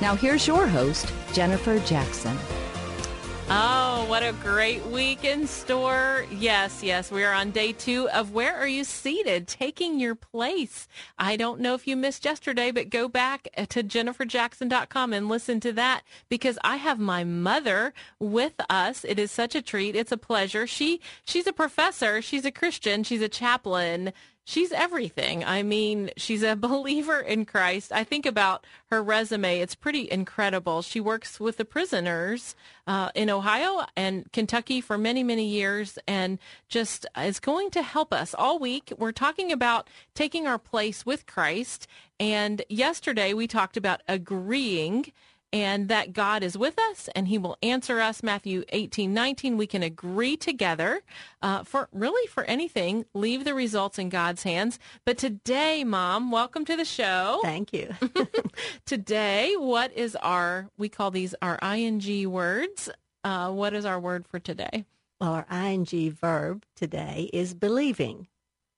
Now here's your host, Jennifer Jackson. Oh, what a great week in store. Yes, yes, we are on day two of Where Are You Seated? Taking Your Place. I don't know if you missed yesterday, but go back to jenniferjackson.com and listen to that because I have my mother with us. It is such a treat. It's a pleasure. She, she's a professor. She's a Christian. She's a chaplain she's everything. I mean, she's a believer in Christ. I think about her resume. It's pretty incredible. She works with the prisoners uh, in Ohio and Kentucky for many, many years and just is going to help us all week. We're talking about taking our place with Christ. And yesterday we talked about agreeing and that God is with us and he will answer us. Matthew 18, 19, we can agree together uh, for really for anything, leave the results in God's hands. But today, mom, welcome to the show. Thank you. today, what is our, we call these our ing words. Uh, what is our word for today? Well, our ing verb today is believing.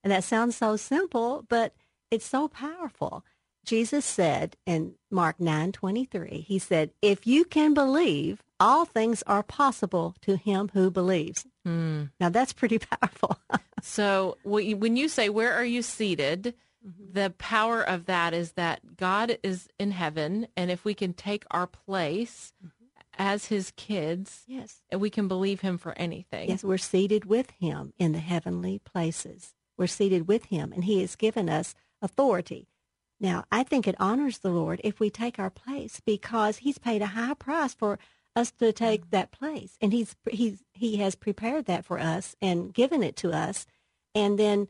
And that sounds so simple, but it's so powerful. Jesus said in Mark 9:23, he said, "If you can believe, all things are possible to him who believes." Mm. Now that's pretty powerful. so when you say, "Where are you seated?" Mm-hmm. The power of that is that God is in heaven, and if we can take our place mm-hmm. as His kids, yes, and we can believe Him for anything. Yes, we're seated with Him in the heavenly places. We're seated with Him, and He has given us authority. Now, I think it honors the Lord if we take our place because He's paid a high price for us to take that place, and He's He's He has prepared that for us and given it to us, and then,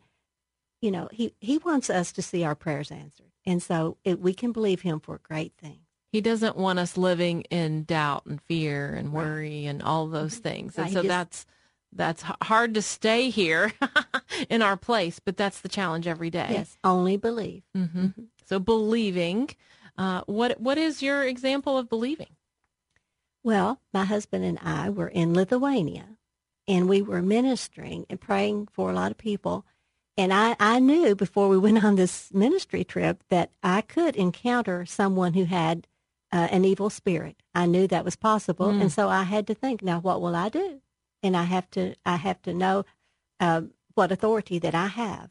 you know, He He wants us to see our prayers answered, and so it, we can believe Him for great things. He doesn't want us living in doubt and fear and worry right. and all those mm-hmm. things, and right. so just, that's that's hard to stay here in our place, but that's the challenge every day. Yes, only believe. Mm-hmm. Mm-hmm. So believing. Uh, what what is your example of believing? Well, my husband and I were in Lithuania, and we were ministering and praying for a lot of people. And I, I knew before we went on this ministry trip that I could encounter someone who had uh, an evil spirit. I knew that was possible, mm. and so I had to think, now what will I do? And I have to I have to know uh, what authority that I have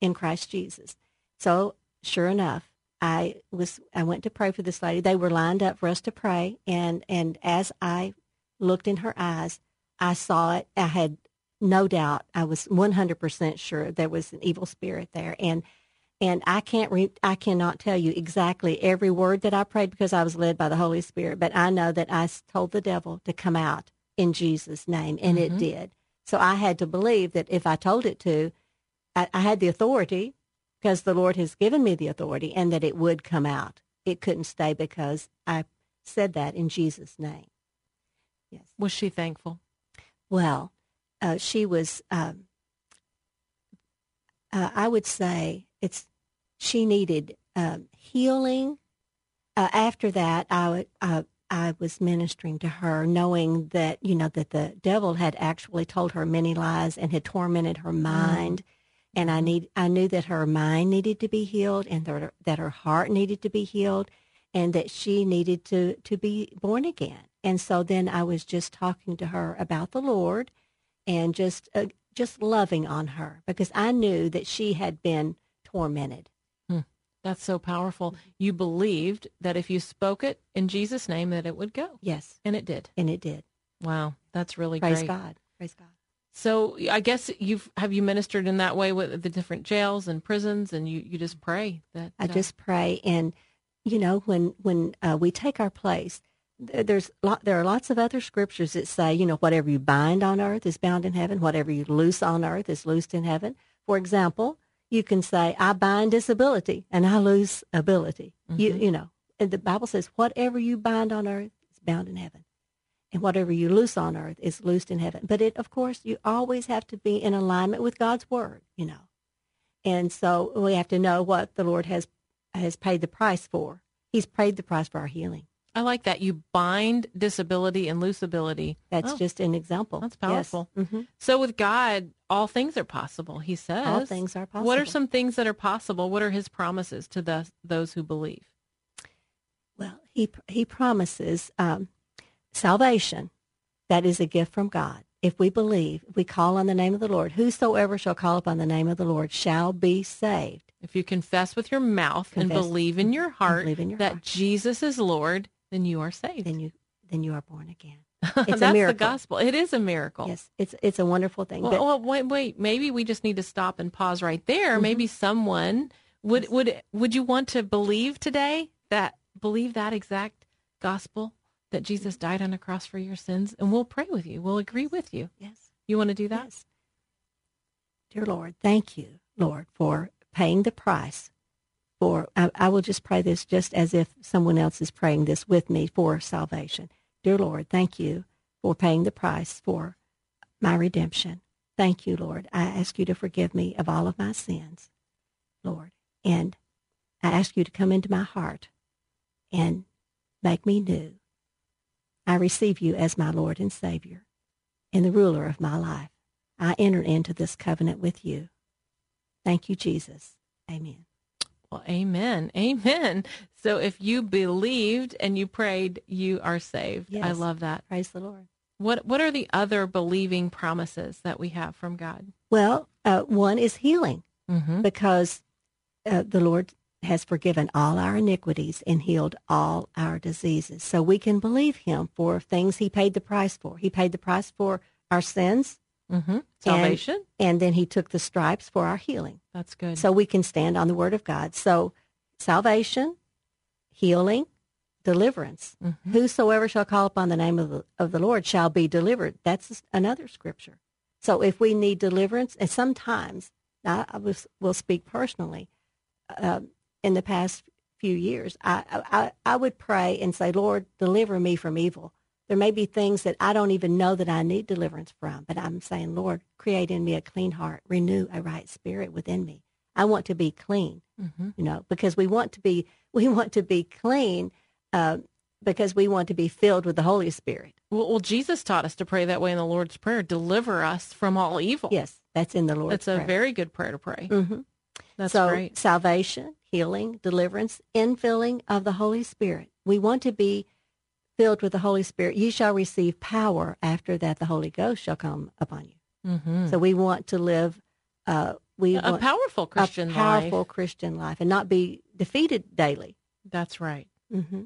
in Christ Jesus. So sure enough, I was I went to pray for this lady. They were lined up for us to pray, and and as I looked in her eyes, I saw it. I had no doubt. I was 100% sure there was an evil spirit there, and and I can't re- I cannot tell you exactly every word that I prayed because I was led by the Holy Spirit. But I know that I told the devil to come out in Jesus' name, and mm-hmm. it did. So I had to believe that if I told it to, I, I had the authority because the Lord has given me the authority and that it would come out. It couldn't stay because I said that in Jesus' name. Yes. Was she thankful? Well, uh, she was. Um, uh, I would say it's she needed um, healing. Uh, after that, I uh, I was ministering to her, knowing that you know that the devil had actually told her many lies and had tormented her mind. Mm and I need I knew that her mind needed to be healed and that her, that her heart needed to be healed and that she needed to to be born again. And so then I was just talking to her about the Lord and just uh, just loving on her because I knew that she had been tormented. Hmm. That's so powerful. You believed that if you spoke it in Jesus' name, that it would go. Yes. And it did. And it did. Wow. That's really Praise great. Praise God. Praise God. So I guess you've have you ministered in that way with the different jails and prisons, and you, you just pray that I uh, just pray, and you know, when when uh, we take our place, there's lot, there are lots of other scriptures that say, you know, whatever you bind on earth is bound in heaven, whatever you loose on earth is loosed in heaven. For example, you can say, I bind disability and I loose ability. You you know, and the Bible says, whatever you bind on earth is bound in heaven. And whatever you loose on earth is loosed in heaven. But it, of course, you always have to be in alignment with God's word, you know. And so we have to know what the Lord has has paid the price for. He's paid the price for our healing. I like that you bind disability and loose ability. That's Oh, just an example. That's Yes. powerful. Mhm. So with God, all things are possible. He says All things are possible. What are some things that are possible? What are His promises to the, those who believe? Well, he he promises um, salvation. That is a gift from God. If we believe, if we call on the name of the Lord, whosoever shall call upon the name of the Lord shall be saved. If you confess with your mouth and believe in your heart in your that heart. Jesus is Lord, then you are saved. Then you then you are born again. That's It's the a miracle. gospel. It is a miracle. Yes, it's it's a wonderful thing. Well, But- well, wait, wait. Maybe we just need to stop and pause right there. Mm-hmm. Maybe someone would would would you want to believe today that believe that exact gospel that Jesus died on a cross for your sins, and we'll pray with you. We'll agree with you. yes. You want to do that? Yes. Dear Lord, thank you, Lord, for paying the price. For I, I will just pray this just as if someone else is praying this with me for salvation. Dear Lord, thank you for paying the price for my redemption. Thank you, Lord. I ask you to forgive me of all of my sins, Lord. And I ask you to come into my heart and make me new. I receive you as my Lord and Savior and the ruler of my life. I enter into this covenant with you. Thank you, Jesus. Amen. Well, amen. Amen. So if you believed and you prayed, you are saved. I love that. Praise the Lord. What what are the other believing promises that we have from God? Well, uh, one is healing Mm-hmm. because uh, the Lord has forgiven all our iniquities and healed all our diseases. So we can believe Him for things He paid the price for. He paid the price for our sins, Mm-hmm. Salvation. and then He took the stripes for our healing. That's good. So we can stand on the Word of God. So salvation, healing, deliverance. Mhm. Whosoever shall call upon the name of the, of the Lord shall be delivered. That's another scripture. So if we need deliverance, and sometimes, I was, will speak personally, uh, in the past few years, I, I, I would pray and say, Lord, deliver me from evil. There may be things that I don't even know that I need deliverance from, but I'm saying, Lord, create in me a clean heart, renew a right spirit within me. I want to be clean, Mm-hmm. you know, because we want to be, we want to be clean uh, because we want to be filled with the Holy Spirit. Well, well, Jesus taught us to pray that way in the Lord's Prayer. Deliver us from all evil. Yes, that's in the Lord's That's a Prayer. very good prayer to pray. hmm That's so great. salvation, healing, deliverance, infilling of the Holy Spirit. We want to be filled with the Holy Spirit. You shall receive power after that the Holy Ghost shall come upon you. Mm-hmm. So we want to live uh, we a powerful Christian life. a powerful life. Christian life and not be defeated daily. That's right. hmm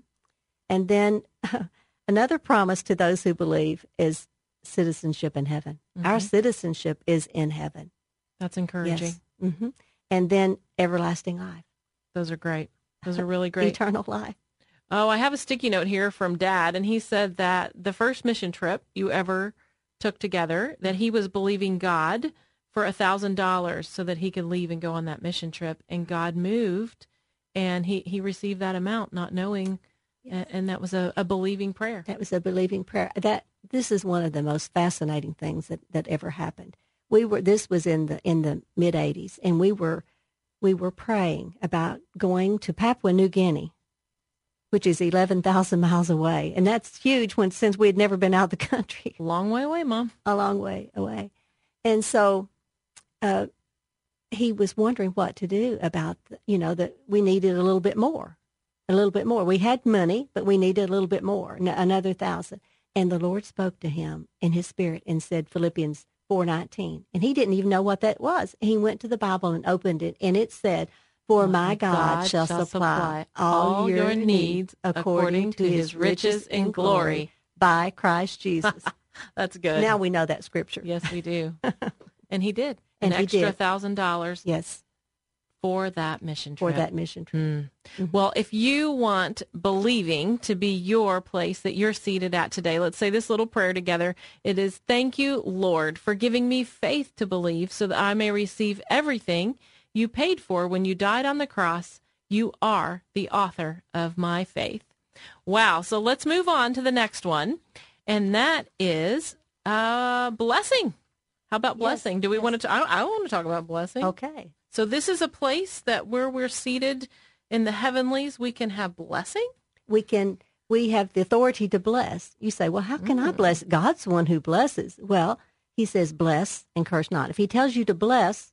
And then another promise to those who believe is citizenship in heaven. Our Mhm. citizenship is in heaven. That's encouraging. Yes. hmm And then everlasting life, Those are great. Those are really great. eternal life. Oh, I have a sticky note here from Dad, and he said that the first mission trip you ever took together, that he was believing God for a thousand dollars so that he could leave and go on that mission trip, and God moved, and he he received that amount, not knowing, and, and that was a, a believing prayer. That was a believing prayer. That this is one of the most fascinating things that, that ever happened. We were this was in the in the mid '80s, and we were we were praying about going to Papua New Guinea, which is eleven thousand miles away, and that's huge. When since we had never been out of the country, Long way away, Mom. a long way away, and so uh, he was wondering what to do about you know that we needed a little bit more, a little bit more. We had money, but we needed a little bit more, another thousand. And the Lord spoke to him in his spirit and said Philippians four nineteen, and he didn't even know what that was. He went to the Bible and opened it, and it said, For my God, shall supply all your needs according to his riches in glory by Christ Jesus. That's good. now we know that scripture. yes, we do. and he did an he extra thousand dollars Yes, for that mission trip. for that mission trip. Mm. Well, if you want believing to be your place that you're seated at today, let's say this little prayer together. It is thank you, Lord, for giving me faith to believe so that I may receive everything you paid for when you died on the cross. You are the author of my faith. Wow. So let's move on to the next one. And that is uh, blessing. How about Yes, blessing? Do we yes. want to? I, I want to talk about blessing. Okay. So this is a place that where we're seated in the heavenlies, we can have blessing. We can we have the authority to bless. You say, Well, how can I bless? God's the one who blesses. Well, he says bless and curse not. If he tells you to bless,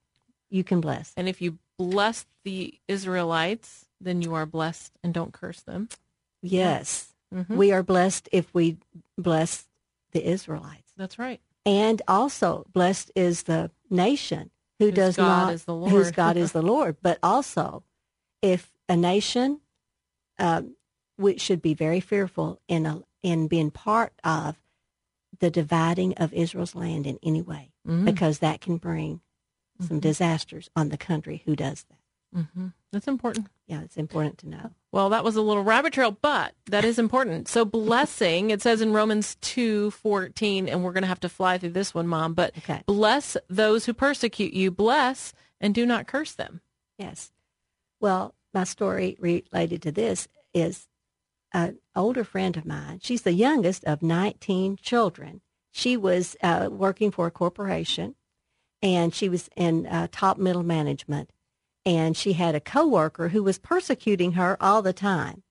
you can bless. And if you bless the Israelites, then you are blessed and don't curse them. Yes. Mhm. We are blessed if we bless the Israelites. That's right. And also blessed is the nation who Whose does God not is the whose God is the Lord. But also, if a nation, um, we should be very fearful in a, in being part of the dividing of Israel's land in any way, Mhm. because that can bring some disasters on the country who does that. hmm That's important. Yeah, it's important to know. Well, that was a little rabbit trail, but that is important. So blessing, it says in Romans two fourteen, and we're going to have to fly through this one, Mom. But Okay. bless those who persecute you. Bless and do not curse them. Yes. Well, my story related to this is an older friend of mine. She's the youngest of 19 children. She was uh, working for a corporation and she was in uh, top middle management. And she had a coworker who was persecuting her all the time.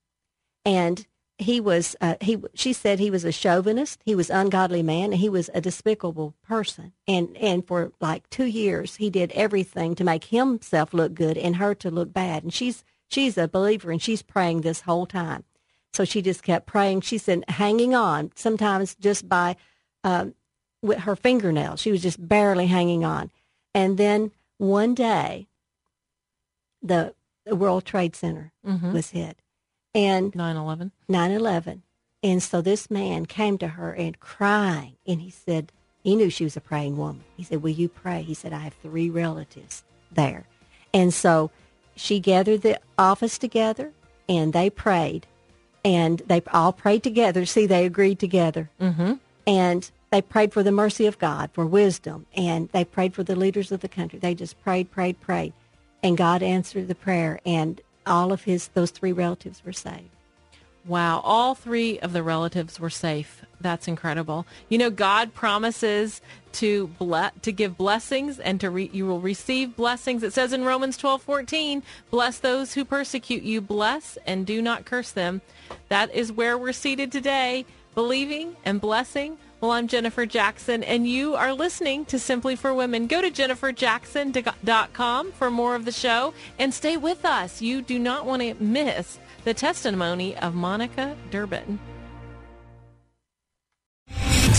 And he was, uh, he, she said he was a chauvinist. He was ungodly man and he was a despicable person. And, and for like two years, he did everything to make himself look good and her to look bad. And she's, she's a believer and she's praying this whole time. So she just kept praying. She said, hanging on, sometimes just by, um, with her fingernails. She was just barely hanging on. And then one day, the, the World Trade Center Mhm. was hit. And 9-11. 9-11. And so this man came to her and crying. And he said, he knew she was a praying woman. He said, will you pray? He said, I have three relatives there. And so she gathered the office together and they prayed. And they all prayed together. See, they agreed together. Mm-hmm. And they prayed for the mercy of God, for wisdom. And they prayed for the leaders of the country. They just prayed, prayed, prayed. And God answered the prayer. And all of his, those three relatives were saved. Wow, all three of the relatives were safe. That's incredible. You know, God promises to ble- to give blessings and to re- you will receive blessings. It says in Romans 12:14, "Bless those who persecute you, bless and do not curse them." That is where we're seated today, believing and blessing. Well, I'm Jennifer Jackson, and you are listening to Simply for Women. Go to jenniferjackson.com for more of the show and stay with us. You do not want to miss the testimony of Monica Durbin.